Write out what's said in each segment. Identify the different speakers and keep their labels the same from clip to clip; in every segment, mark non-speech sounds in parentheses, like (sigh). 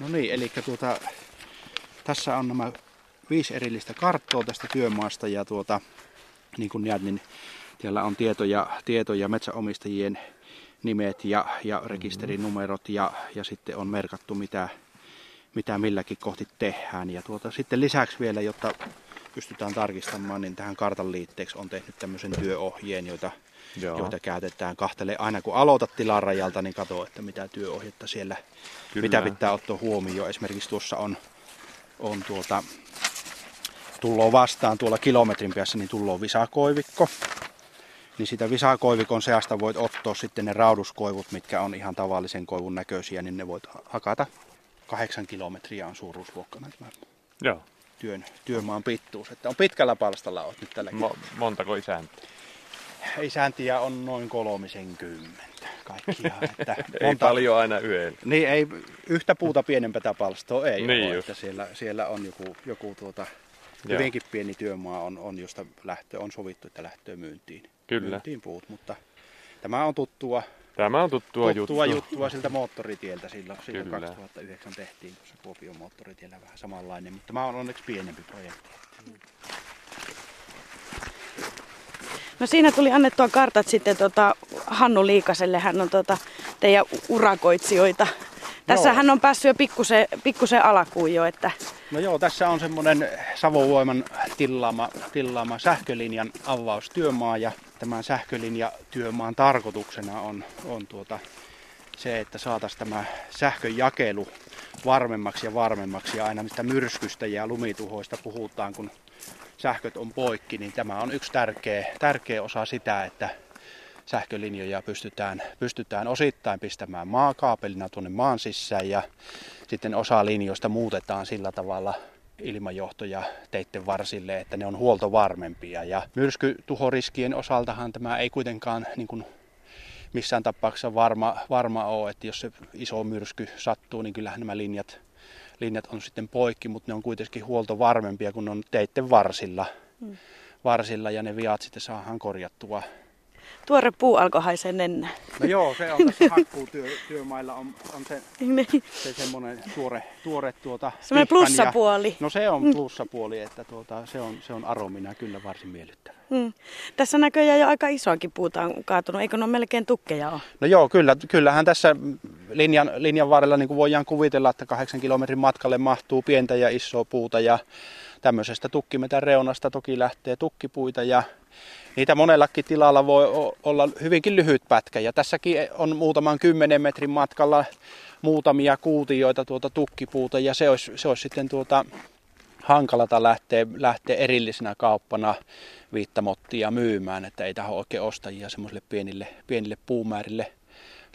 Speaker 1: No niin, eli tuota, tässä on nämä viisi erillistä karttoa tästä työmaasta ja tuota, niin kuin näet, niin siellä on tietoja, tietoja metsäomistajien nimet ja, ja rekisterinumerot ja, ja sitten on merkattu mitä, mitä milläkin kohti tehdään. Ja tuota, sitten lisäksi vielä, jotta pystytään tarkistamaan, niin tähän kartan liitteeksi on tehnyt tämmöisen työohjeen, joita, Joo. joita käytetään kahtele. Aina kun aloitat tilarajalta, niin katso, että mitä työohjetta siellä, Kyllä. mitä pitää ottaa huomioon. Esimerkiksi tuossa on, on tuota, tullaan vastaan tuolla kilometrin päässä, niin tullaan visakoivikko. Niin sitä visakoivikon seasta voit ottaa sitten ne rauduskoivut, mitkä on ihan tavallisen koivun näköisiä, niin ne voit hakata. Kahdeksan kilometriä on suuruusluokkana tämä Joo. Työn, työmaan pittuus. Että on pitkällä palstalla oot nyt tällä
Speaker 2: Mo- Montako isäntiä?
Speaker 1: Isäntiä on noin kolmisen kymmentä kaikkia. (laughs) Että
Speaker 2: ei monta... paljon aina yöllä.
Speaker 1: Niin, ei yhtä puuta pienempää palstoa ei niin ole. Että siellä, siellä on joku, joku tuota, hyvinkin pieni työmaa on, on josta lähtö, on sovittu, että lähtöä myyntiin. Kyllä. Myyntiin puut, mutta tämä on tuttua,
Speaker 2: Tämä on tuttua,
Speaker 1: tuttua juttua. juttua siltä moottoritieltä. Silloin, silloin 2009 tehtiin tuossa Kuopion moottoritiellä vähän samanlainen, mutta tämä on onneksi pienempi projekti.
Speaker 3: No siinä tuli annettua kartat sitten tota Hannu Liikaselle. Hän on tota teidän urakoitsijoita. Tässä hän on päässyt jo pikkusen, pikkusen alakuun jo. Että...
Speaker 1: No joo, tässä on semmoinen Savovoiman tilaama, tilaama sähkölinjan avaustyömaa ja tämän sähkölinjatyömaan tarkoituksena on, on tuota, se, että saataisiin tämä sähkön jakelu varmemmaksi ja varmemmaksi ja aina mistä myrskystä ja lumituhoista puhutaan, kun sähköt on poikki, niin tämä on yksi tärkeä, tärkeä osa sitä, että sähkölinjoja pystytään, pystytään osittain pistämään maakaapelina tuonne maan sisään ja sitten osa linjoista muutetaan sillä tavalla ilmajohtoja teitten varsille, että ne on huoltovarmempia. Ja myrskytuhoriskien osaltahan tämä ei kuitenkaan niin kuin missään tapauksessa varma, varma ole, että jos se iso myrsky sattuu, niin kyllähän nämä linjat, linjat on sitten poikki, mutta ne on kuitenkin huoltovarmempia, kun ne on teitten varsilla, mm. varsilla ja ne viat sitten saadaan korjattua
Speaker 3: tuore puu alkoi haisee nennä.
Speaker 1: No joo, se on tässä hakkuutyömailla on, on se, niin. se semmoinen tuore, tuore tuota
Speaker 3: Semmoinen plussapuoli.
Speaker 1: Ja, no se on mm. plussapuoli, että tuota, se, on, se on aromina kyllä varsin miellyttävä. Mm.
Speaker 3: Tässä näköjään jo aika isoakin puuta on kaatunut, eikö ne ole melkein tukkeja ole?
Speaker 1: No joo, kyllä, kyllähän tässä linjan, linjan varrella niin kuin voidaan kuvitella, että kahdeksan kilometrin matkalle mahtuu pientä ja isoa puuta ja tämmöisestä tukkimetän reunasta toki lähtee tukkipuita ja Niitä monellakin tilalla voi olla hyvinkin lyhyt pätkä ja tässäkin on muutaman kymmenen metrin matkalla muutamia kuutioita tuota tukkipuuta ja se olisi, se olisi sitten tuota hankalata lähteä, lähteä erillisenä kauppana viittamottia myymään, että ei tähän oikein ostajia semmoisille pienille, pienille puumäärille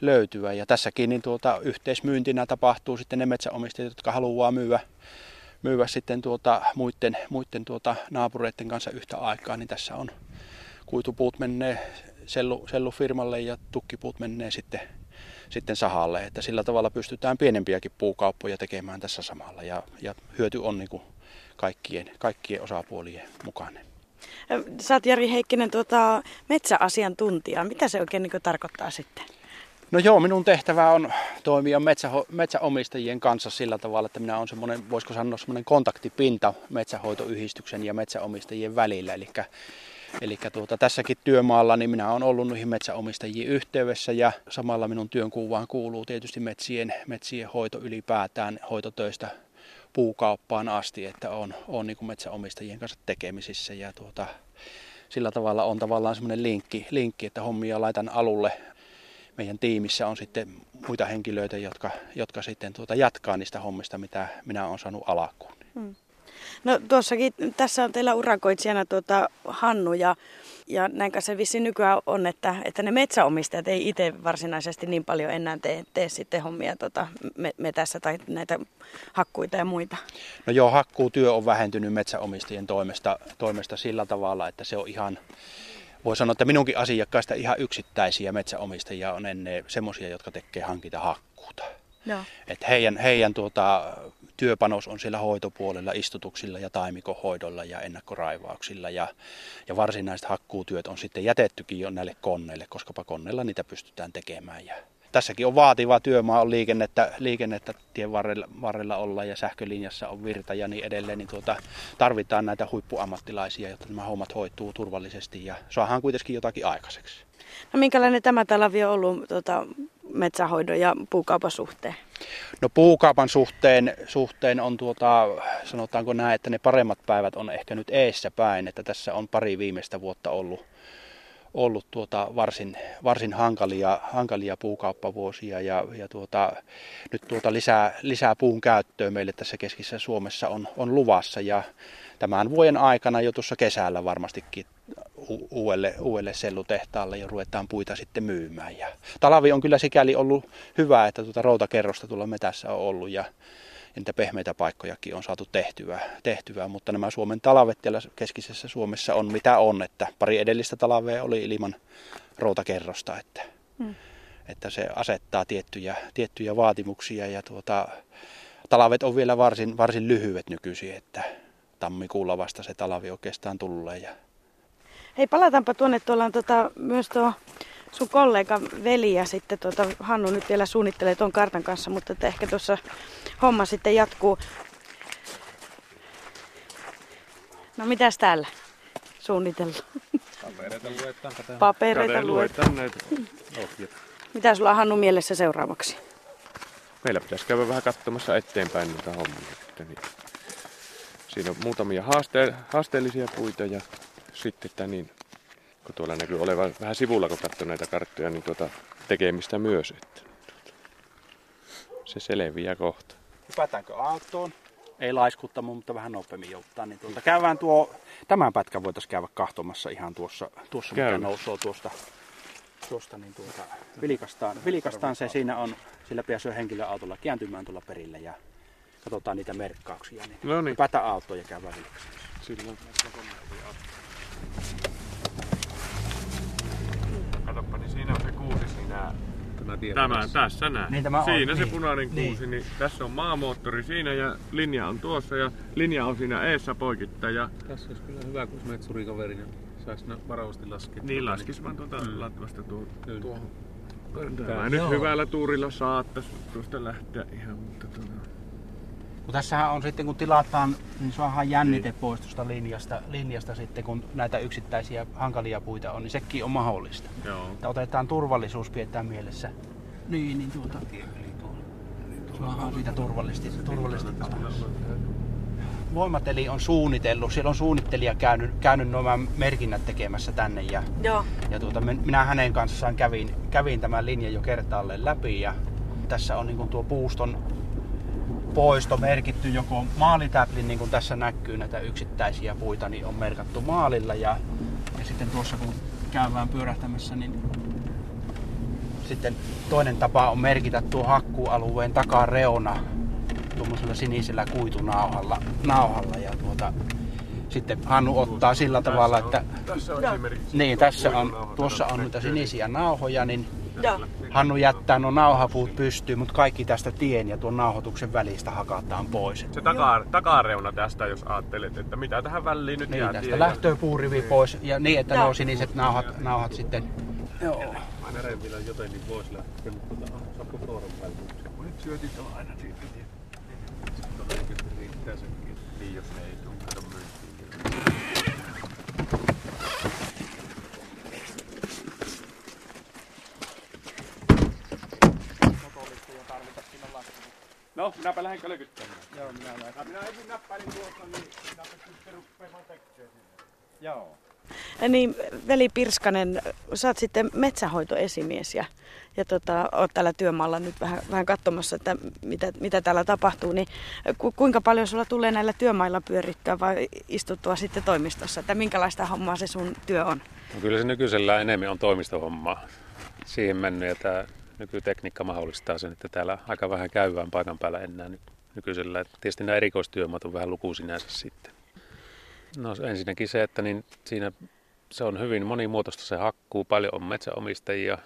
Speaker 1: löytyä. Ja tässäkin niin tuota, yhteismyyntinä tapahtuu sitten ne metsäomistajat, jotka haluaa myyä, myyä sitten tuota, muiden, muiden tuota, naapureiden kanssa yhtä aikaa, niin tässä on kuitupuut menee sellu, sellufirmalle ja tukkipuut menee sitten, sitten sahalle. Että sillä tavalla pystytään pienempiäkin puukauppoja tekemään tässä samalla ja, ja hyöty on niin kuin kaikkien, kaikkien osapuolien mukainen.
Speaker 3: Sä oot Jari Heikkinen tuota, metsäasiantuntija. Mitä se oikein niin tarkoittaa sitten?
Speaker 1: No joo, minun tehtävä on toimia metsä, metsäomistajien kanssa sillä tavalla, että minä olen semmoinen, voisiko sanoa semmoinen kontaktipinta metsähoitoyhdistyksen ja metsäomistajien välillä. Eli Eli tuota, tässäkin työmaalla niin minä olen ollut noihin metsäomistajiin yhteydessä ja samalla minun työnkuvaan kuuluu tietysti metsien, metsien hoito ylipäätään hoitotöistä puukauppaan asti, että on, on niin metsäomistajien kanssa tekemisissä ja tuota, sillä tavalla on tavallaan semmoinen linkki, linkki, että hommia laitan alulle. Meidän tiimissä on sitten muita henkilöitä, jotka, jotka sitten tuota jatkaa niistä hommista, mitä minä olen saanut alkuun. Hmm.
Speaker 3: No tuossakin, tässä on teillä urakoitsijana tuota Hannu ja, ja näin se vissi nykyään on, että, että ne metsäomistajat ei itse varsinaisesti niin paljon enää tee, tee sitten hommia tuota, metässä tai näitä hakkuita ja muita.
Speaker 1: No joo, hakkuutyö on vähentynyt metsäomistajien toimesta, toimesta sillä tavalla, että se on ihan voi sanoa, että minunkin asiakkaista ihan yksittäisiä metsäomistajia on ennen semmoisia, jotka tekee hankita hakkuuta. No. Et heidän, heidän tuota, työpanos on siellä hoitopuolella, istutuksilla ja taimikohoidolla ja ennakkoraivauksilla. Ja, ja varsinaiset hakkuutyöt on sitten jätettykin jo näille konneille, koska koneilla niitä pystytään tekemään. Ja tässäkin on vaativa työmaa, on liikennettä, liikennettä tien varrella, varrella olla ja sähkölinjassa on virta ja niin edelleen, niin tuota, tarvitaan näitä huippuammattilaisia, jotta nämä hommat hoituu turvallisesti ja saadaan kuitenkin jotakin aikaiseksi.
Speaker 3: No minkälainen tämä talvi on ollut tota, metsähoidon ja puukaupan suhteen?
Speaker 1: No puukaupan suhteen, suhteen on tuota, sanotaanko näin, että ne paremmat päivät on ehkä nyt eessä päin, että tässä on pari viimeistä vuotta ollut, ollut tuota varsin, varsin hankalia, hankalia puukauppavuosia ja, ja tuota, nyt tuota lisää, lisää puun käyttöä meille tässä keskisessä Suomessa on, on luvassa ja tämän vuoden aikana jo tuossa kesällä varmastikin uudelle, uudelle sellutehtaalle ja ruvetaan puita sitten myymään. Ja talavi on kyllä sikäli ollut hyvä, että tuota routakerrosta tuolla metässä on ollut ja, niitä pehmeitä paikkojakin on saatu tehtyä, tehtyä, mutta nämä Suomen talvet täällä keskisessä Suomessa on mitä on, että pari edellistä talvea oli ilman routakerrosta, että, hmm. että se asettaa tiettyjä, tiettyjä vaatimuksia ja tuota, talvet on vielä varsin, varsin lyhyet nykyisin, että tammikuulla vasta se talvi oikeastaan tulee ja
Speaker 3: Hei, palataanpa tuonne. Tuolla on tota, myös tuo sun kollega veli ja sitten tuota, Hannu nyt vielä suunnittelee tuon kartan kanssa, mutta että ehkä tuossa homma sitten jatkuu. No mitäs täällä suunnitellaan?
Speaker 2: Papereita luetaan.
Speaker 3: Papereita
Speaker 2: luetaan. näitä
Speaker 3: Mitä sulla on Hannu mielessä seuraavaksi?
Speaker 2: Meillä pitäisi käydä vähän katsomassa eteenpäin niitä hommia. Niin. Siinä on muutamia haaste- haasteellisia puita ja sitten että niin, kun tuolla näkyy olevan vähän sivulla, kun katsoo näitä karttoja, niin tuota tekemistä myös. Että, tuota, se selviää kohta.
Speaker 1: Hypätäänkö autoon? Ei laiskutta, mutta vähän nopeammin jouttaa. Niin tuolta käydään tuo, tämän pätkän voitaisiin käydä kahtomassa ihan tuossa, tuossa mikä nousee tuosta, tuosta niin tuota, vilikastaan, vilikastaan se siinä on, sillä pääsee henkilöautolla kääntymään tuolla perille ja katsotaan niitä merkkauksia. Niin
Speaker 2: no niin.
Speaker 1: Hypätään autoon ja käydään vilikastaan.
Speaker 2: Silloin. Katoppa, niin siinä on se kuusi siinä. Tämä, tämä tässä näin.
Speaker 1: Niin, tämä
Speaker 2: siinä
Speaker 1: on,
Speaker 2: se
Speaker 1: niin.
Speaker 2: punainen kuusi, niin. niin. tässä on maamoottori siinä ja linja on tuossa ja linja on siinä eessä poikittain. Ja...
Speaker 4: Tässä olisi kyllä hyvä, kun metsurikaveri, niin saisi varovasti laskea.
Speaker 2: Niin laskisi vaan tuota mm. latvasta tuo, tuohon. Tämä nyt hyvällä tuurilla saattaisi tuosta lähteä ihan, mutta tuota...
Speaker 1: Kun tässähän on sitten, kun tilataan, niin saadaan jännite niin. pois tuosta linjasta, linjasta sitten, kun näitä yksittäisiä hankalia puita on, niin sekin on mahdollista.
Speaker 2: Joo.
Speaker 1: Että otetaan turvallisuus, pidetään mielessä. Niin, niin tuota. Saadaan siitä turvallisesti, turvallisesti alas. Voimateli on suunnitellut, siellä on suunnittelija käynyt, käynyt nämä merkinnät tekemässä tänne ja,
Speaker 3: Joo.
Speaker 1: ja tuota, minä hänen kanssaan kävin, kävin tämän linjan jo kertaalleen läpi ja tässä on niin tuo puuston poisto merkitty joko maalitäplin, niin kuin tässä näkyy näitä yksittäisiä puita, niin on merkattu maalilla. Ja, ja sitten tuossa kun käydään pyörähtämässä, niin sitten toinen tapa on merkitä tuo hakkuualueen takareuna tuommoisella sinisellä kuitunauhalla nauhalla. Ja tuota, sitten Hannu ottaa sillä tavalla, että
Speaker 2: tässä on
Speaker 1: niin, tässä on, tuossa on niitä sinisiä nauhoja, niin Hannu jättää nuo nauhapuut pystyyn, mutta kaikki tästä tien ja tuon nauhoituksen välistä hakataan pois.
Speaker 2: Se taka, takareuna tästä, jos ajattelet, että mitä tähän väliin nyt
Speaker 1: niin,
Speaker 2: jää
Speaker 1: tästä lähtöä puurivi pois ja niin, että nuo siniset nauhat, nauhat sitten...
Speaker 4: Joo. Aina rempillä joten niin voisi lähteä, mutta tota, saapko kooron päälle?
Speaker 2: Nyt syötit on aina siitä.
Speaker 4: Todennäköisesti riittää senkin.
Speaker 2: Niin, jos ne ei tule, kato No, minäpä lähden kölkyttämään.
Speaker 1: Joo, minä lähden.
Speaker 2: Minä ensin näppäilin tuossa, niin minä sitten rupeamaan tekemään
Speaker 1: Joo.
Speaker 3: Niin, veli Pirskanen, sä oot sitten metsähoitoesimies ja, ja tota, oot täällä työmaalla nyt vähän, vähän katsomassa, että mitä, mitä täällä tapahtuu. Niin ku, kuinka paljon sulla tulee näillä työmailla pyörittyä vai istuttua sitten toimistossa? Että minkälaista hommaa se sun työ on?
Speaker 4: No kyllä se nykyisellä enemmän on toimistohommaa siihen mennyt ja tämä nykytekniikka mahdollistaa sen, että täällä aika vähän käyvään paikan päällä enää nykyisellä. Tietysti nämä erikoistyömaat on vähän luku sinänsä sitten. No ensinnäkin se, että niin siinä se on hyvin monimuotoista se hakkuu, paljon on metsäomistajia,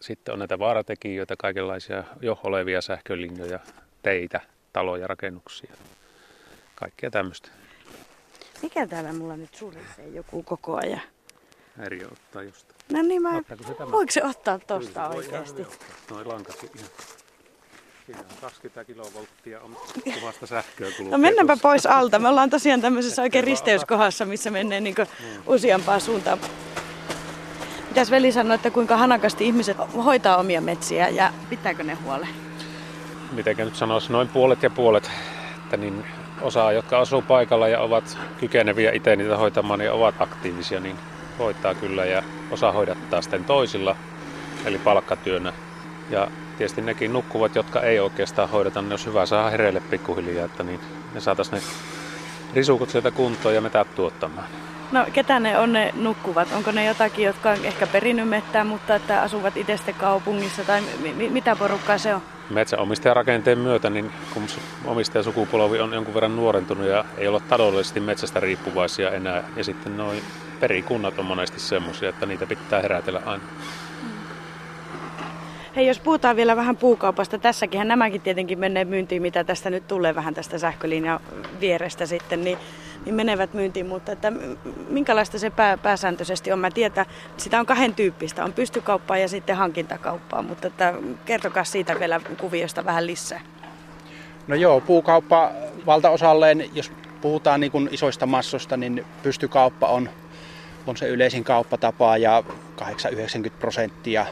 Speaker 4: sitten on näitä vaaratekijöitä, kaikenlaisia jo olevia sähkölinjoja, teitä, taloja, rakennuksia, kaikkea tämmöistä.
Speaker 3: Mikä täällä mulla nyt surisee joku koko ajan?
Speaker 4: Eri ottaa jostain.
Speaker 3: No niin, mä...
Speaker 4: Se?
Speaker 3: Voiko se ottaa
Speaker 4: Kyllä
Speaker 3: tosta
Speaker 4: voi
Speaker 3: oikeasti?
Speaker 4: ihan hyvin ottaa. Noi lankat ihan. Siinä on 20 kilovolttia on kuvasta sähköä kulkee
Speaker 3: No mennäänpä
Speaker 4: tuossa.
Speaker 3: pois alta. Me ollaan tosiaan tämmöisessä oikein risteyskohdassa, missä menee niin useampaa suuntaan. Mitäs veli sanoi, että kuinka hanakasti ihmiset hoitaa omia metsiä ja pitääkö ne huolen?
Speaker 4: Mitenkä nyt sanoisi, noin puolet ja puolet. Että niin osa, jotka asuu paikalla ja ovat kykeneviä itse niitä hoitamaan ja ovat aktiivisia, niin hoitaa kyllä ja osa hoidattaa sitten toisilla, eli palkkatyönä. Ja tietysti nekin nukkuvat, jotka ei oikeastaan hoideta, ne olisi hyvä saada hereille pikkuhiljaa, että niin ne saataisiin ne risukut sieltä kuntoon ja metät tuottamaan.
Speaker 3: No ketä ne on ne nukkuvat? Onko ne jotakin, jotka on ehkä perinnyt mettää, mutta että asuvat itse kaupungissa tai mi- mi- mitä porukkaa se on?
Speaker 4: Metsäomistajarakenteen myötä, niin kun omistajasukupolvi on jonkun verran nuorentunut ja ei olla taloudellisesti metsästä riippuvaisia enää, ja sitten noin perikunnat on monesti semmoisia, että niitä pitää herätellä aina.
Speaker 3: Hei, jos puhutaan vielä vähän puukaupasta, tässäkin nämäkin tietenkin menee myyntiin, mitä tästä nyt tulee vähän tästä sähkölinjan vierestä sitten, niin, niin menevät myyntiin, mutta että minkälaista se pää, pääsääntöisesti on? Mä tiedän, sitä on kahden tyyppistä, on pystykauppaa ja sitten hankintakauppaa, mutta että kertokaa siitä vielä kuviosta vähän lisää.
Speaker 1: No joo, puukauppa valtaosalleen, jos puhutaan niin kuin isoista massoista, niin pystykauppa on, on se yleisin kauppatapa ja 8-90 prosenttia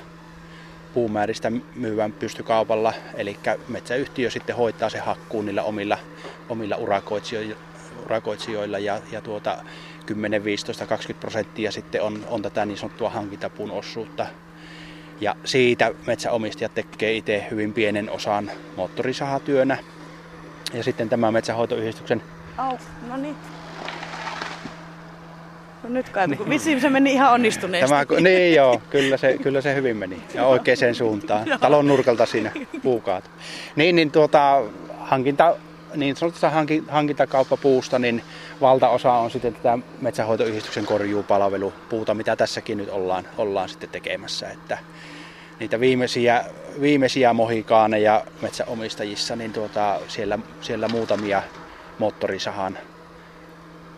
Speaker 1: puumääristä myyvän pystykaupalla. Eli metsäyhtiö sitten hoitaa se hakkuun niillä omilla, omilla urakoitsijoilla, ja, ja tuota 10, 15, 20 prosenttia sitten on, on tätä niin sanottua hankintapuun osuutta. Ja siitä metsäomistajat tekee itse hyvin pienen osan moottorisahatyönä. Ja sitten tämä metsähoitoyhdistyksen,
Speaker 3: Au, no niin. No nyt kai, kun vissiin se meni ihan onnistuneesti.
Speaker 1: tämä, niin joo, kyllä se, kyllä se hyvin meni ja oikeaan suuntaan. Talon nurkalta siinä puukaat. Niin, niin tuota, hankinta, niin sanotusta hanki- hankintakauppapuusta, niin valtaosa on sitten tätä metsähoitoyhdistyksen korjuupalvelu puuta, mitä tässäkin nyt ollaan, ollaan sitten tekemässä. Että niitä viimeisiä, viimeisiä mohikaaneja metsäomistajissa, niin tuota, siellä, siellä muutamia moottorisahan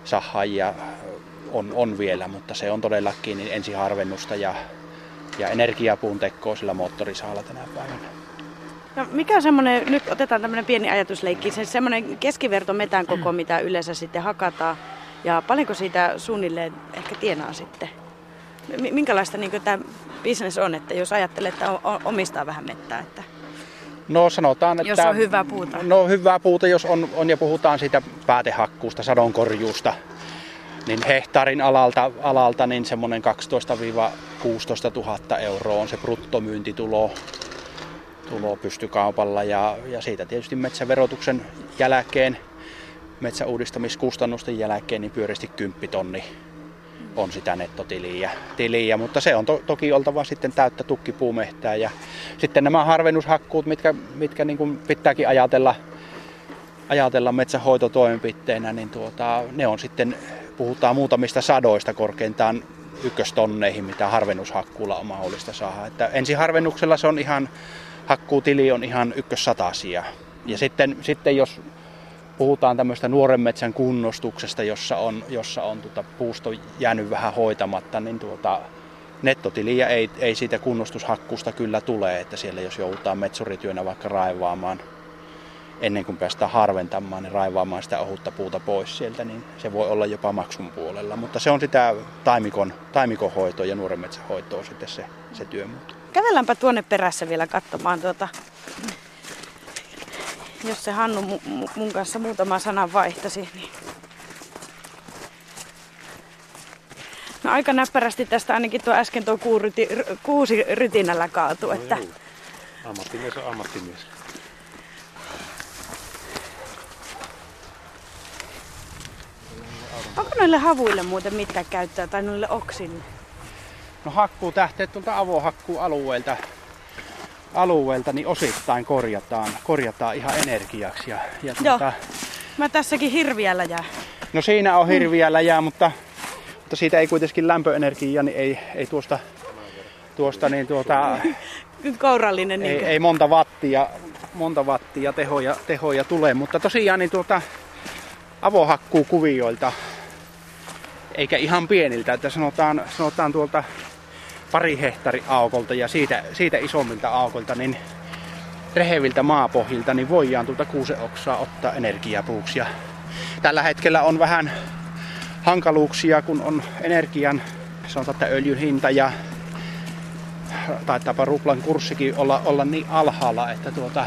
Speaker 1: sahajia on, on vielä, mutta se on todellakin niin ensiharvennusta ja, ja energiapuun tekoa sillä moottorisahalla tänä päivänä.
Speaker 3: No, mikä on semmoinen, nyt otetaan tämmöinen pieni ajatusleikki, se semmoinen keskiverto metän koko, mitä yleensä sitten hakataan. Ja paljonko siitä suunnilleen ehkä tienaa sitten? Mi- Minkälaista niin tämä bisnes on, että jos ajattelee, että omistaa vähän mettää, että
Speaker 1: No sanotaan, että...
Speaker 3: Jos on hyvää puuta.
Speaker 1: No hyvää puuta, jos on, on ja puhutaan siitä päätehakkuusta, sadonkorjuusta, niin hehtaarin alalta, alalta niin semmoinen 12-16 000 euroa on se bruttomyyntitulo tulo pystykaupalla. Ja, ja siitä tietysti metsäverotuksen jälkeen, metsäuudistamiskustannusten jälkeen, niin pyöristi 10 tonni on sitä nettotiliä, tiliä, mutta se on to, toki oltava sitten täyttä tukkipuumehtää. Ja sitten nämä harvennushakkuut, mitkä, mitkä niin kuin pitääkin ajatella, ajatella metsähoitotoimenpiteenä, niin tuota, ne on sitten, puhutaan muutamista sadoista korkeintaan ykköstonneihin, mitä harvennushakkuulla on mahdollista saada. Että ensiharvennuksella se on ihan, hakkuutili on ihan ykkössatasia. Ja sitten, sitten jos puhutaan tämmöistä nuoren metsän kunnostuksesta, jossa on, jossa on tuota puusto jäänyt vähän hoitamatta, niin tuota, nettotiliä ei, ei siitä kunnostushakkuusta kyllä tule, että siellä jos joudutaan metsurityönä vaikka raivaamaan ennen kuin päästään harventamaan, niin raivaamaan sitä ohutta puuta pois sieltä, niin se voi olla jopa maksun puolella. Mutta se on sitä taimikon, taimikon hoitoa ja nuoren metsän hoitoa sitten se, se työmuoto.
Speaker 3: Kävelläänpä tuonne perässä vielä katsomaan tuota, jos se Hannu mu- mu- mun kanssa muutama sanan vaihtasi. Niin. No aika näppärästi tästä ainakin tuo äsken tuo kuuryti, kuusi rytinällä kaatu. Että,
Speaker 4: Juu. Ammattimies on ammattimies.
Speaker 3: Onko noille havuille muuten mitään käyttöä tai noille oksille?
Speaker 1: No hakkuutähteet tuolta avohakkuualueelta alueelta, niin osittain korjataan, korjataan ihan energiaksi. Ja, ja
Speaker 3: Joo.
Speaker 1: tuota,
Speaker 3: Mä tässäkin hirviällä jää.
Speaker 1: no siinä on hirviä läjää, mutta, mutta siitä ei kuitenkin lämpöenergiaa, niin ei, ei tuosta, tuosta niin tuota, (laughs)
Speaker 3: kourallinen.
Speaker 1: ei,
Speaker 3: Niin
Speaker 1: ei monta wattia, monta wattia tehoja, tehoja tule, mutta tosiaan niin tuota avohakkuukuvioilta eikä ihan pieniltä, että sanotaan, sanotaan tuolta pari hehtari aukolta ja siitä, siitä isommilta aukolta, niin reheviltä maapohjilta, niin voidaan tuolta kuuseoksaa ottaa energiapuuksi. Ja tällä hetkellä on vähän hankaluuksia, kun on energian, sanotaan, että öljyn hinta ja taitaapa ruplan kurssikin olla, olla niin alhaalla, että tuota,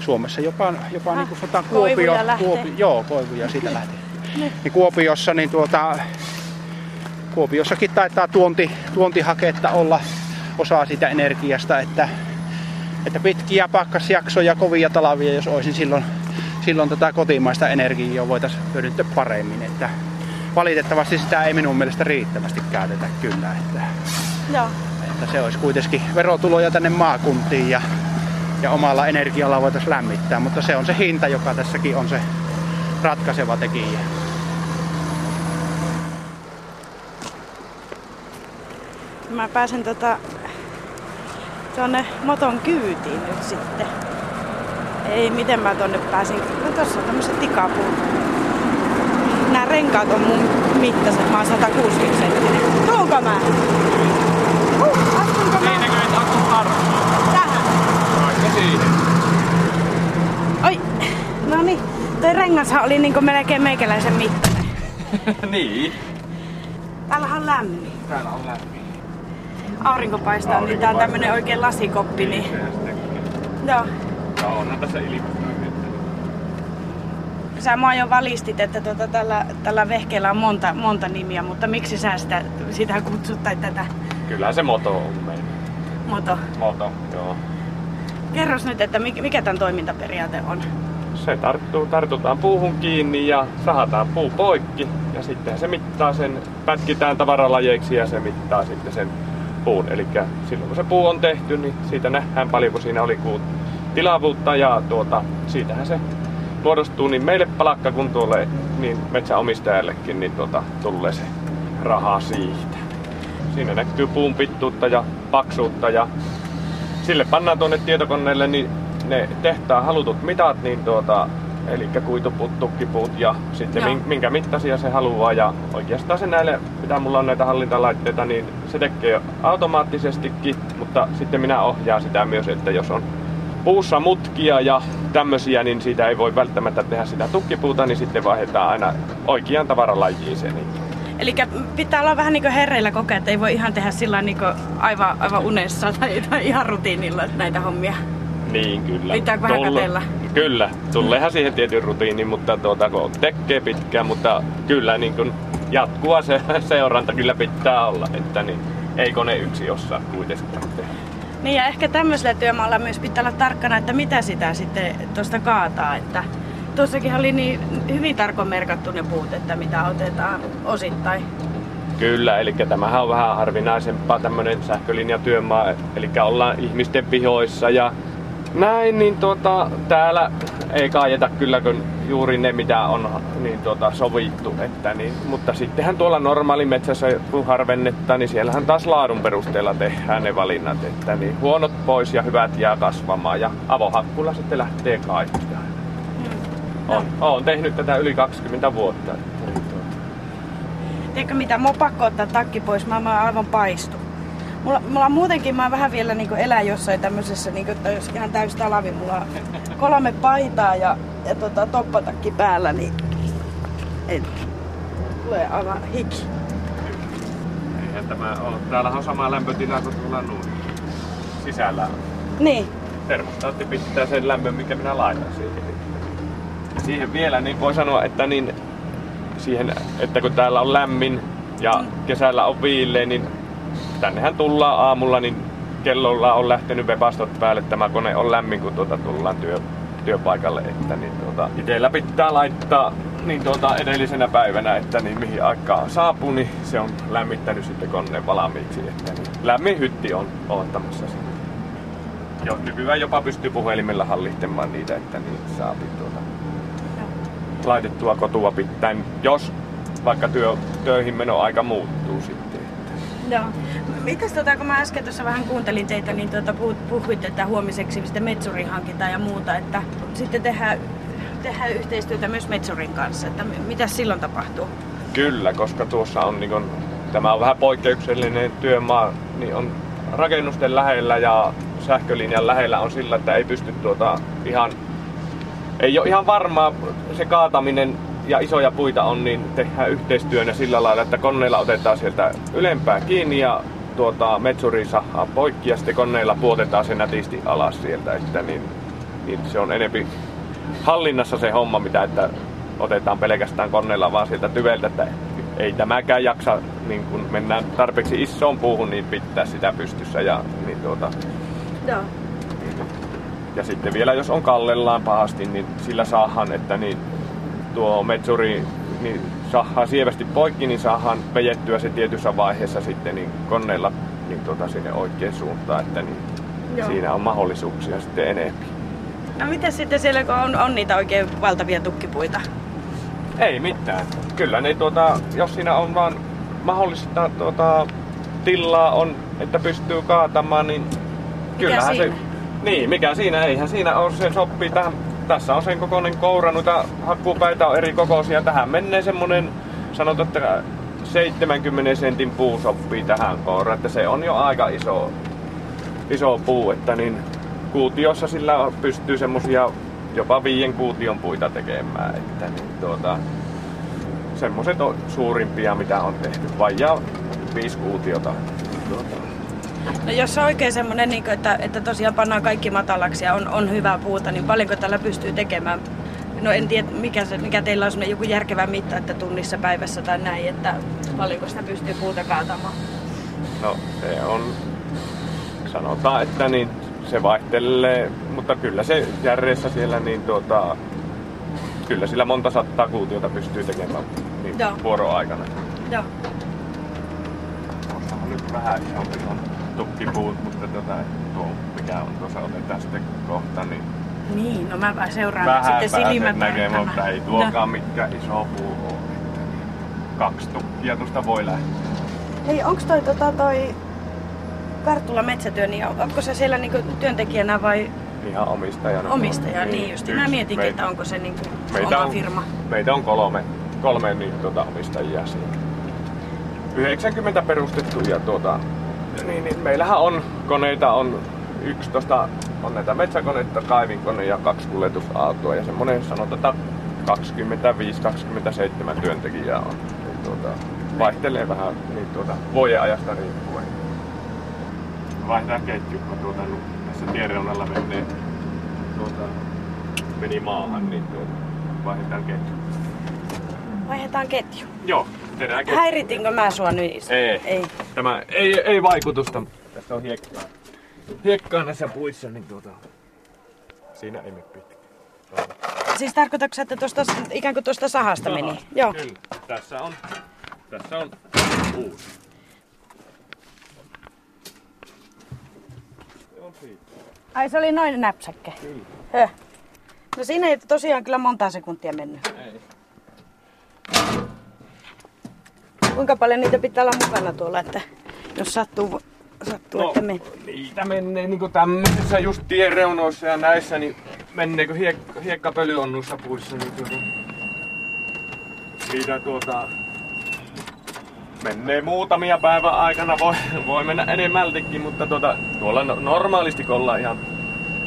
Speaker 1: Suomessa jopa, jopa niin kuin sanotaan Kuopio, Kuopio, joo, koivuja siitä (laughs) lähtee. Niin Kuopiossa, niin tuota, Kuopiossakin taitaa tuonti, tuontihaketta olla osa sitä energiasta, että, että pitkiä pakkasjaksoja, kovia talavia, jos olisin silloin, silloin tätä kotimaista energiaa voitaisiin hyödyntää paremmin. Että valitettavasti sitä ei minun mielestä riittävästi käytetä kyllä. Että,
Speaker 3: Joo.
Speaker 1: että se olisi kuitenkin verotuloja tänne maakuntiin ja, ja omalla energialla voitaisiin lämmittää, mutta se on se hinta, joka tässäkin on se ratkaiseva tekijä.
Speaker 3: Mä pääsen tota, tuonne moton kyytiin nyt sitten. Ei, miten mä tonne pääsin? No tossa on tämmöset tikapuut. Nää renkaat on mun mittaiset, mä oon 160 senttinen. Tuunko mä? Uh, astunko mä?
Speaker 2: Siinäkö et astu
Speaker 3: Tähän.
Speaker 2: Siihen.
Speaker 3: Oi, no niin. Toi rengashan oli niinku melkein meikäläisen mittainen. (laughs)
Speaker 2: niin.
Speaker 3: Täällä on lämmin.
Speaker 2: Täällä on lämmin.
Speaker 3: Aurinko paistaa,
Speaker 2: Aurinko
Speaker 3: niin tää on tämmönen oikein lasikoppi, niin joo.
Speaker 2: Joo, onhan tässä ilmasta.
Speaker 3: Sä mua jo valistit, että tota, tällä, tällä vehkeellä on monta, monta nimiä, mutta miksi sä sitä, sitä kutsut tai tätä
Speaker 2: Kyllä se moto on meidän.
Speaker 3: moto?
Speaker 2: Moto, joo.
Speaker 3: Kerros nyt, että mikä, mikä tämän toimintaperiaate on.
Speaker 2: Se tarttuu, tartutaan puuhun kiinni ja sahataan puu poikki. Ja sitten se mittaa sen, pätkitään tavaralajeiksi ja se mittaa sitten sen puun. Eli silloin kun se puu on tehty, niin siitä nähdään paljonko siinä oli kuut tilavuutta ja tuota, siitähän se muodostuu niin meille palakka kuin tuolle niin metsäomistajallekin, niin tuota, tulee se raha siitä. Siinä näkyy puun pittuutta ja paksuutta ja sille pannaan tuonne tietokoneelle niin ne tehtaan halutut mitat, niin tuota, eli kuitupuut, tukkipuut ja sitten
Speaker 3: Joo.
Speaker 2: min- minkä mittaisia se haluaa. Ja oikeastaan se näille, mitä mulla on näitä hallintalaitteita, niin se tekee automaattisestikin, mutta sitten minä ohjaan sitä myös, että jos on puussa mutkia ja tämmöisiä, niin siitä ei voi välttämättä tehdä sitä tukkipuuta, niin sitten vaihdetaan aina oikeaan tavaralajiin se. Niin
Speaker 3: Eli pitää olla vähän niin kuin herreillä kokea, että ei voi ihan tehdä sillä niin aivan, aivan unessa tai, tai ihan rutiinilla näitä hommia.
Speaker 2: Niin, kyllä.
Speaker 3: Pitääkö vähän katsella?
Speaker 2: Kyllä, tuleehan siihen tietyn rutiini, mutta tuota, kun tekee pitkään, mutta kyllä niin kuin jatkua se seuranta kyllä pitää olla, että niin, ei kone yksi osaa kuitenkaan tehdä.
Speaker 3: Niin ja ehkä tämmöisellä työmaalla myös pitää olla tarkkana, että mitä sitä sitten tuosta kaataa. Että tuossakin oli niin hyvin tarkoin merkattu ne puut, että mitä otetaan osittain.
Speaker 2: Kyllä, eli tämähän on vähän harvinaisempaa tämmöinen sähkölinjatyömaa, eli ollaan ihmisten pihoissa ja näin, niin tuota, täällä ei kaajeta kyllä kun juuri ne mitä on niin tuota, sovittu, että niin, mutta sittenhän tuolla normaali metsässä kun harvennetaan, niin siellähän taas laadun perusteella tehdään ne valinnat, että niin huonot pois ja hyvät jää kasvamaan ja avohakkulla sitten lähtee kaikki. On, on tehnyt tätä yli 20 vuotta. Että, niin, tuota.
Speaker 3: Mitä, mua pakko ottaa takki pois, mä, mä aivan paistu. Mulla, mulla on muutenkin, mä vähän vielä niin elän jossain tämmöisessä, niin että jos ihan täys talavi, mulla on kolme paitaa ja, ja tota, toppatakki päällä, niin ei, tulee aivan hiki.
Speaker 2: Eihän tämä ole. Täällähän on sama lämpötila kuin tuolla sisällä.
Speaker 3: Niin,
Speaker 2: Termostaatti pitää sen lämmön, mikä minä laitan siihen. Siihen vielä niin voi sanoa, että niin siihen, että kun täällä on lämmin ja kesällä on viileä, niin tännehän tullaan aamulla, niin kellolla on lähtenyt webastot päälle. Tämä kone on lämmin, kun tuota tullaan työ, työpaikalle. Että niin tuota, itellä pitää laittaa niin tuota edellisenä päivänä, että niin mihin aikaan saapuu, niin se on lämmittänyt sitten koneen valmiiksi. Että niin lämmin hytti on odottamassa sitä. Jo, nykyään jopa pystyy puhelimella hallitsemaan niitä, että niin saa tuota, laitettua kotua pitäen, jos vaikka työ, töihin meno aika muuttuu sitten.
Speaker 3: Joo. Mitäs tota, kun mä äsken tuossa vähän kuuntelin teitä, niin tuota, puhuitte, että huomiseksi sitten metsurin hankitaan ja muuta, että sitten tehdään, tehdään yhteistyötä myös metsurin kanssa, että mitä silloin tapahtuu?
Speaker 2: Kyllä, koska tuossa on niin kun, tämä on vähän poikkeuksellinen työmaa, niin on rakennusten lähellä ja sähkölinjan lähellä on sillä, että ei pysty tuota ihan, ei ole ihan varmaa se kaataminen ja isoja puita on, niin tehdään yhteistyönä sillä lailla, että koneilla otetaan sieltä ylempää kiinni ja tuota, metsuri sahaa poikki ja sitten koneilla puotetaan se nätisti alas sieltä, että niin, niin se on enempi hallinnassa se homma, mitä että otetaan pelkästään koneella vaan sieltä tyveltä, että ei tämäkään jaksa, niin kun mennään tarpeeksi isoon puuhun, niin pitää sitä pystyssä. Ja, niin tuota,
Speaker 3: Joo.
Speaker 2: ja sitten vielä jos on kallellaan pahasti, niin sillä saahan, että niin tuo metsuri niin saadaan sievästi poikki, niin saadaan vejettyä se tietyssä vaiheessa sitten niin koneella niin tuota, sinne oikeaan suuntaan, että niin
Speaker 3: Joo.
Speaker 2: siinä on mahdollisuuksia sitten enemmän.
Speaker 3: No miten sitten siellä, kun on, on niitä oikein valtavia tukkipuita?
Speaker 2: Ei mitään. Kyllä ne tuota, jos siinä on vaan mahdollista tuota, tilaa on, että pystyy kaatamaan, niin kyllähän se...
Speaker 3: siinä?
Speaker 2: Niin, mikä siinä, eihän siinä on, se sopii tähän. Tässä on sen kokoinen koura, noita hakkuupäitä on eri kokoisia. Tähän menee semmonen, sanotaan, että 70 sentin puu sopii tähän kouraan, että se on jo aika iso, iso puu, että niin kuutiossa sillä pystyy semmosia jopa viien kuution puita tekemään, että niin tuota, semmoset on suurimpia mitä on tehty, vajaa viisi kuutiota. Tuota,
Speaker 3: No jos on oikein semmoinen, niin kuin, että, että tosiaan pannaan kaikki matalaksi ja on, on hyvää puuta, niin paljonko tällä pystyy tekemään? No en tiedä, mikä, se, mikä teillä on joku järkevä mitta, että tunnissa päivässä tai näin, että paljonko sitä pystyy puuta kaatamaan.
Speaker 2: no se on, sanotaan, että niin se vaihtelee, mutta kyllä se järjessä siellä niin tuota, kyllä sillä monta sattaa kuutiota pystyy tekemään niin
Speaker 3: Joo.
Speaker 2: vuoroaikana.
Speaker 3: Joo.
Speaker 2: Tuossa on nyt vähän isompi on tukkipuut, mutta tota, tuo mikä on tuossa otetaan sitten kohta, niin
Speaker 3: Niin, no mä seuraan
Speaker 2: vähän
Speaker 3: sitten silmät
Speaker 2: näkemään, mutta ei tuokaan mitkä iso puu on. Että kaksi tukkia tuosta voi lähteä.
Speaker 3: Hei, onko toi, tota, toi Karttula metsätyö, niin on- onko se siellä niinku työntekijänä vai
Speaker 2: Ihan omistajana.
Speaker 3: omistaja? Niin just. Mä mietinkin,
Speaker 2: Meitä-
Speaker 3: että onko se niinku
Speaker 2: meitä
Speaker 3: oma
Speaker 2: on,
Speaker 3: firma.
Speaker 2: Meitä on kolme, kolme niin, tuota, omistajia siinä. 90 perustettu ja tuota, niin, niin, meillähän on koneita, on 11 on näitä metsäkoneita, kaivinkone ja kaksi kuljetusautoa ja semmonen sanotaan, että 25-27 työntekijää on. Niin, tuota, vaihtelee vähän niin, tuota, vuodenajasta riippuen. Vaihtaa ketju, kun tuota, nyt tässä tiereunalla menee tuota, meni maahan, niin tuota, vaihdetaan ketju.
Speaker 3: Vaihdetaan ketju.
Speaker 2: Joo, tehdään ketju.
Speaker 3: Häiritinkö mä sua nyt?
Speaker 2: Ei.
Speaker 3: Ei.
Speaker 2: Tämä ei, ei vaikutusta. Tässä on hiekkaa. Hiekkaa näissä puissa, niin tuota... Siinä ei mene pitkä.
Speaker 3: Siis tarkoitatko että tuosta, ikään kuin tuosta sahasta meni?
Speaker 2: Sahasta,
Speaker 3: Joo.
Speaker 2: Kyllä. Tässä on, tässä on uusi. Se on siitä.
Speaker 3: Ai se oli noin näpsäkkä.
Speaker 2: Kyllä.
Speaker 3: Höh. No siinä ei tosiaan kyllä monta sekuntia mennyt.
Speaker 2: Ei.
Speaker 3: Kuinka paljon niitä pitää olla mukana tuolla, että jos sattuu, sattuu
Speaker 2: No,
Speaker 3: että me...
Speaker 2: niitä menee niinku tämmöisissä just tiereunoissa ja näissä, niin menneekö hiekka, hiekkapöly on noissa puissa, niin tuota, niitä tuota, menee muutamia päivän aikana, voi, voi mennä enemmältikin, mutta tuota, tuolla no- normaalisti kun ollaan ihan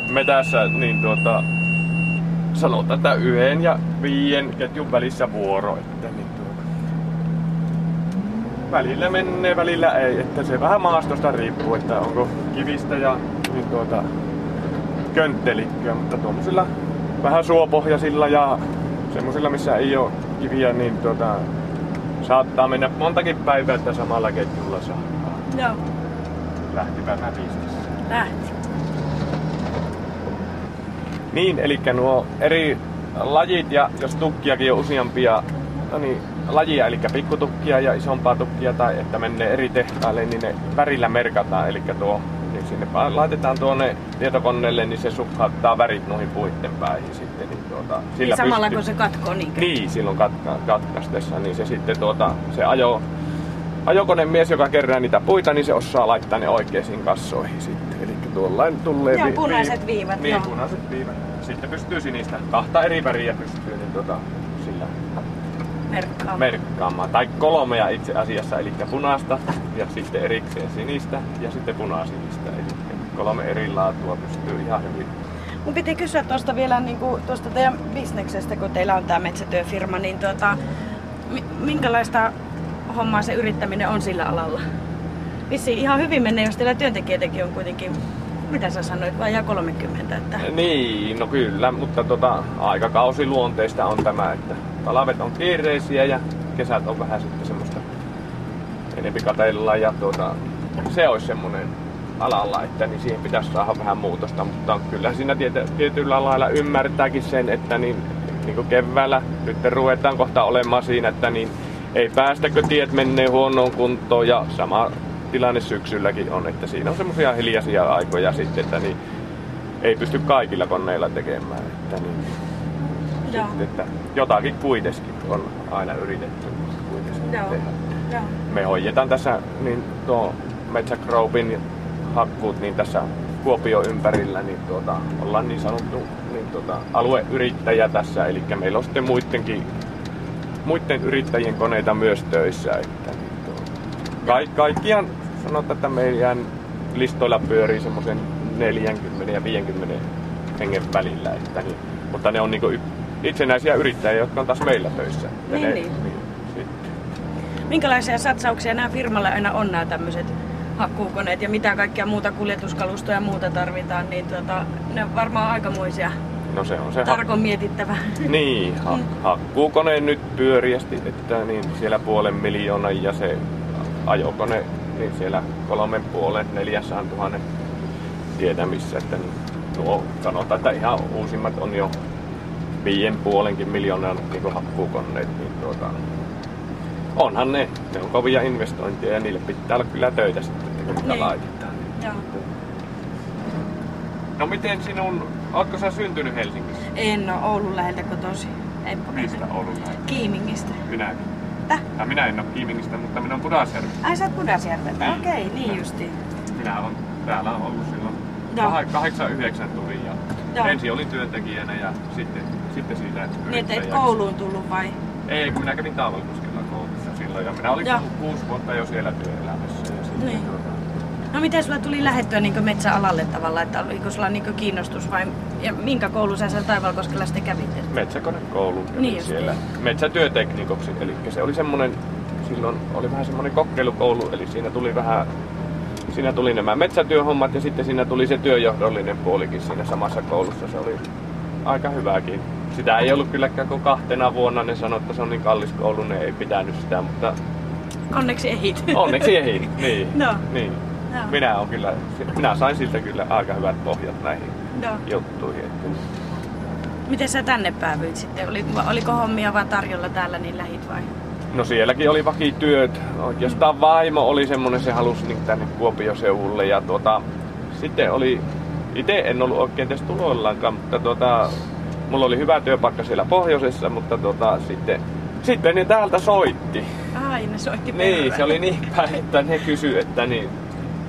Speaker 2: metässä, niin tuota, sanotaan, että yhden ja viien ketjun välissä vuoro, että tuota, välillä menee, välillä ei, että se vähän maastosta riippuu, että onko kivistä ja niin tuota, könttelikköä, mutta tuommoisilla vähän suopohjaisilla ja semmoisilla, missä ei ole kiviä, niin tuota, saattaa mennä montakin päivää, että samalla ketjulla saa.
Speaker 3: Joo,
Speaker 2: Lähtipä näpistissä.
Speaker 3: lähti.
Speaker 2: Niin, eli nuo eri lajit ja jos tukkiakin on useampia, no niin, lajia, eli pikkutukkia ja isompaa tukkia tai että menee eri tehtaille, niin ne värillä merkataan, eli tuo, niin sinne laitetaan tuonne tietokoneelle, niin se sukkauttaa värit noihin puitten päihin sitten. Niin tuota,
Speaker 3: Niin samalla
Speaker 2: pystyy-
Speaker 3: kun se katkoo niin.
Speaker 2: Niin, silloin katka, katkaistessa, niin se sitten tuota, se ajo, ajokonemies, joka kerää niitä puita, niin se osaa laittaa ne oikeisiin kassoihin sitten. Eli tuollain tulee...
Speaker 3: Joo,
Speaker 2: vi-
Speaker 3: punaiset viivat,
Speaker 2: Niin,
Speaker 3: joo.
Speaker 2: punaiset viivat. Sitten pystyy sinistä. Kahta eri väriä pystyy, niin tuota, sillä
Speaker 3: merkkaamaan.
Speaker 2: merkkaamaan. Tai kolmea itse asiassa, eli punaista ja sitten erikseen sinistä ja sitten punaisinista. Eli kolme eri laatua pystyy ihan hyvin.
Speaker 3: Mun piti kysyä tuosta vielä niin kuin, tuosta teidän bisneksestä, kun teillä on tämä metsätyöfirma, niin tuota, mi- minkälaista hommaa se yrittäminen on sillä alalla? Vissi ihan hyvin menee, jos teillä työntekijätäkin on kuitenkin, mitä sä sanoit, vajaa 30. Että...
Speaker 2: Niin, no kyllä, mutta tota, aikakausi luonteista on tämä, että talvet on kiireisiä ja kesät on vähän sitten semmoista enempi ja tuota, se olisi semmoinen alalla, että niin siihen pitäisi saada vähän muutosta, mutta kyllä siinä tiety, tietyllä lailla ymmärtääkin sen, että niin, niin kuin keväällä nyt ruvetaan kohta olemaan siinä, että niin ei päästäkö tiet menee huonoon kuntoon ja sama tilanne syksylläkin on, että siinä on semmoisia hiljaisia aikoja sitten, että niin ei pysty kaikilla koneilla tekemään. Että, niin,
Speaker 3: Joo.
Speaker 2: että jotakin kuitenkin on aina yritetty kuitenkin
Speaker 3: Joo.
Speaker 2: tehdä.
Speaker 3: Joo.
Speaker 2: Me hoidetaan tässä niin tuo Metsäkroupin hakkuut niin tässä Kuopio ympärillä, niin tuota, ollaan niin sanottu niin tuota, alueyrittäjä tässä, eli meillä on sitten muidenkin, muiden yrittäjien koneita myös töissä. Että, niin tuota, ka- kaikkiaan sanotaan, että meidän listoilla pyörii semmoisen 40 ja 50 hengen välillä, että niin, mutta ne on niin y- itsenäisiä yrittäjiä, jotka on taas meillä töissä.
Speaker 3: Niin,
Speaker 2: ne,
Speaker 3: niin.
Speaker 2: sitten.
Speaker 3: Minkälaisia satsauksia nämä firmalle aina on nämä tämmöiset hakkuukoneet ja mitä kaikkea muuta kuljetuskalustoa ja muuta tarvitaan, niin tuota, ne on varmaan aikamoisia
Speaker 2: No se on se
Speaker 3: tarkon mietittävä.
Speaker 2: Niin, ha- hakkuukone nyt pyöriästi, että niin siellä puolen miljoonan ja se ajokone niin siellä kolmen puolen, neljäsään tuhannen tietämissä, että niin tuo sanotaan, että ihan uusimmat on jo viien puolenkin miljoonan niin hakkuukoneet, niin tuota, onhan ne, ne on kovia investointeja ja niille pitää olla kyllä töitä sitten, että kun niitä
Speaker 3: Niin.
Speaker 2: laitetaan.
Speaker 3: Joo.
Speaker 2: No miten sinun, ootko sä syntynyt Helsingissä?
Speaker 3: En ole Oulun läheltä kotosi.
Speaker 2: Mistä Oulun
Speaker 3: Kiimingistä.
Speaker 2: Minäkin.
Speaker 3: Täh?
Speaker 2: Ja minä en ole Kiimingistä, mutta minä olen Pudasjärvestä.
Speaker 3: Ai sä oot Pudasjärveltä?
Speaker 2: Niin.
Speaker 3: Okei, niin justiin.
Speaker 2: Minä olen täällä ollut silloin. Kah- 89 tuli ja
Speaker 3: Joo.
Speaker 2: ensin olin työntekijänä ja sitten, sitten siitä
Speaker 3: Niin, että et kouluun tullut vai?
Speaker 2: Ei, kun minä kävin Taavalkoskella koulussa silloin ja minä olin
Speaker 3: Joo.
Speaker 2: ku- kuusi vuotta jo siellä työelämässä. Ja sitten,
Speaker 3: Niin.
Speaker 2: tuota,
Speaker 3: No miten sulla tuli lähettyä niin metsäalalle tavallaan, että oliko sulla niin kiinnostus vai ja minkä koulun sä siellä Taivalkoskella sitten kävit? että-
Speaker 2: kävin
Speaker 3: Niin
Speaker 2: siellä metsätyöteknikoksi. Eli se oli semmoinen, silloin oli vähän semmoinen kokeilukoulu, eli siinä tuli vähän Siinä tuli nämä metsätyöhommat ja sitten siinä tuli se työjohdollinen puolikin siinä samassa koulussa. Se oli aika hyväkin. Sitä ei ollut kylläkään kuin kahtena vuonna. Ne sanoi, että se on niin kallis koulu, ne ei pitänyt sitä, mutta
Speaker 3: Onneksi ehit.
Speaker 2: onneksi ei. Niin.
Speaker 3: No.
Speaker 2: niin. Minä, on kyllä, minä sain siltä kyllä aika hyvät pohjat näihin
Speaker 3: Joo.
Speaker 2: juttuihin. Että
Speaker 3: Miten sä tänne päävyit sitten? Oli, oliko hommia vaan tarjolla täällä niin lähit vai?
Speaker 2: No sielläkin oli vakityöt. Oikeastaan vaimo oli semmonen, se halusi niin tänne Kuopioseudulle ja tuota, sitten oli, itse en ollut oikein tässä tuloillaankaan, mutta tuota, mulla oli hyvä työpaikka siellä pohjoisessa, mutta tuota, sitten, sitten ne täältä soitti.
Speaker 3: Ai, ne soitti
Speaker 2: Niin,
Speaker 3: perään.
Speaker 2: se oli niin päin, että ne kysyi, että niin,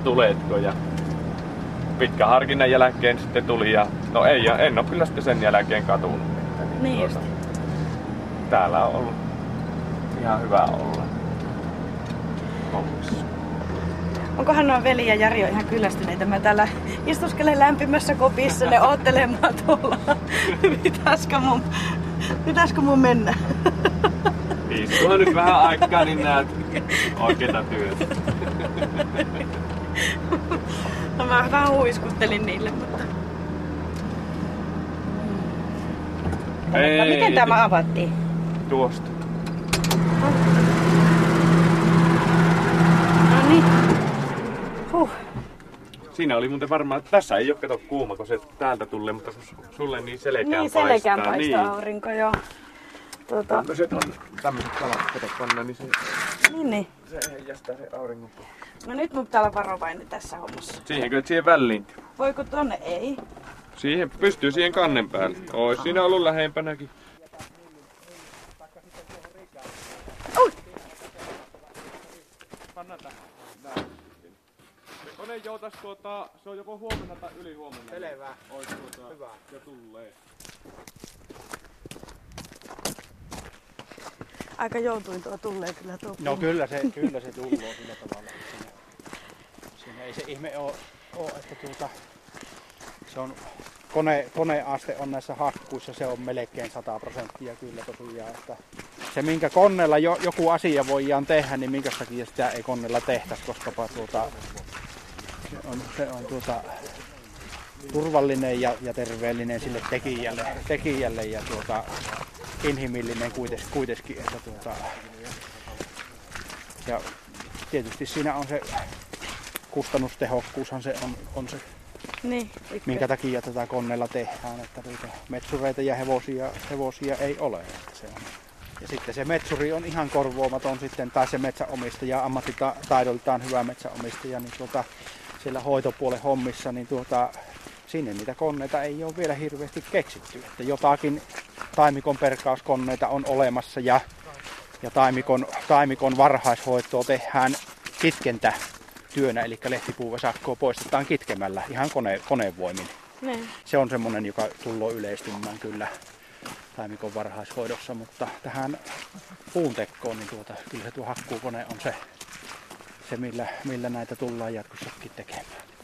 Speaker 2: tuletko ja pitkä harkinnan jälkeen sitten tuli ja no ei, ja en ole kyllä sitten sen jälkeen katunut. Että
Speaker 3: Niin just.
Speaker 2: täällä on ollut ihan hyvä olla hommissa.
Speaker 3: Onkohan nuo veli ja Jari on ihan kyllästyneitä? Mä täällä istuskelen lämpimässä kopissa ne oottelemaan tuolla. (laughs) Pitäisikö mun, pitäisikö mun mennä?
Speaker 2: Istuhan nyt vähän aikaa, niin näet oikeita työtä.
Speaker 3: No mä vähän huiskuttelin niille, mutta...
Speaker 2: Ei,
Speaker 3: Miten tämä avattiin?
Speaker 2: Tuosta.
Speaker 3: No niin. Huh.
Speaker 2: Siinä oli muuten varmaan, tässä ei ole kato kuuma, kun se täältä tulee, mutta sulle niin selkään
Speaker 3: Niin, selkään
Speaker 2: paistaa.
Speaker 3: paistaa
Speaker 2: Niin.
Speaker 3: aurinko, joo. Tuota,
Speaker 2: Tämmöiset on, tämmöiset kalat, kato panna, niin se,
Speaker 3: niin, niin.
Speaker 2: se heijastaa se auringon.
Speaker 3: No nyt mun pitää olla varovainen tässä hommassa.
Speaker 2: Siihen kyllä siihen väliin.
Speaker 3: Voiko tonne? Ei.
Speaker 2: Siihen pystyy siihen kannen päälle. Ois siinä ollut lähempänäkin.
Speaker 3: Ui.
Speaker 2: Panna tähän. Näin. Se kone joutas tuota, se on joko huomenna tai yli huomenna.
Speaker 1: Selvä.
Speaker 2: Ois tuota,
Speaker 1: Hyvä.
Speaker 2: ja tulee.
Speaker 3: Aika joutuin tuo tulee kyllä tuo
Speaker 1: No kyllä se, kyllä se tulloo sillä tavalla. Siinä, siinä ei se ihme ole, ole että tuota, se on kone, koneaste on näissä hakkuissa, se on melkein 100 prosenttia kyllä tosiaan. Että se minkä koneella jo, joku asia voidaan tehdä, niin minkä takia sitä ei koneella tehtäisi, koska tuota, se on, se on tuota, turvallinen ja, ja terveellinen sille tekijälle, tekijälle ja tuota, inhimillinen kuitenkin, kuitenkin että tuota, ja tietysti siinä on se kustannustehokkuushan se on, on se,
Speaker 3: Niin,
Speaker 1: minkä takia tätä koneella tehdään, että tuota, metsureita ja hevosia, hevosia ei ole. Että se on. Ja sitten se metsuri on ihan korvoamaton sitten, tai se metsäomistaja, ammattitaidoltaan hyvä metsäomistaja, niin tuota, siellä hoitopuolen hommissa, niin tuota, sinne niitä koneita ei ole vielä hirveästi keksitty. Että jotakin taimikon perkauskoneita on olemassa ja, ja taimikon, taimikon varhaishoitoa tehdään kitkentä työnä, eli lehtipuuvesakkoa poistetaan kitkemällä ihan kone, konevoimin.
Speaker 3: Niin.
Speaker 1: Se on semmoinen, joka tullut yleistymään kyllä taimikon varhaishoidossa, mutta tähän puuntekkoon, niin tuota, kyllä se tuo hakkuukone on se, se millä, millä näitä tullaan jatkossakin tekemään.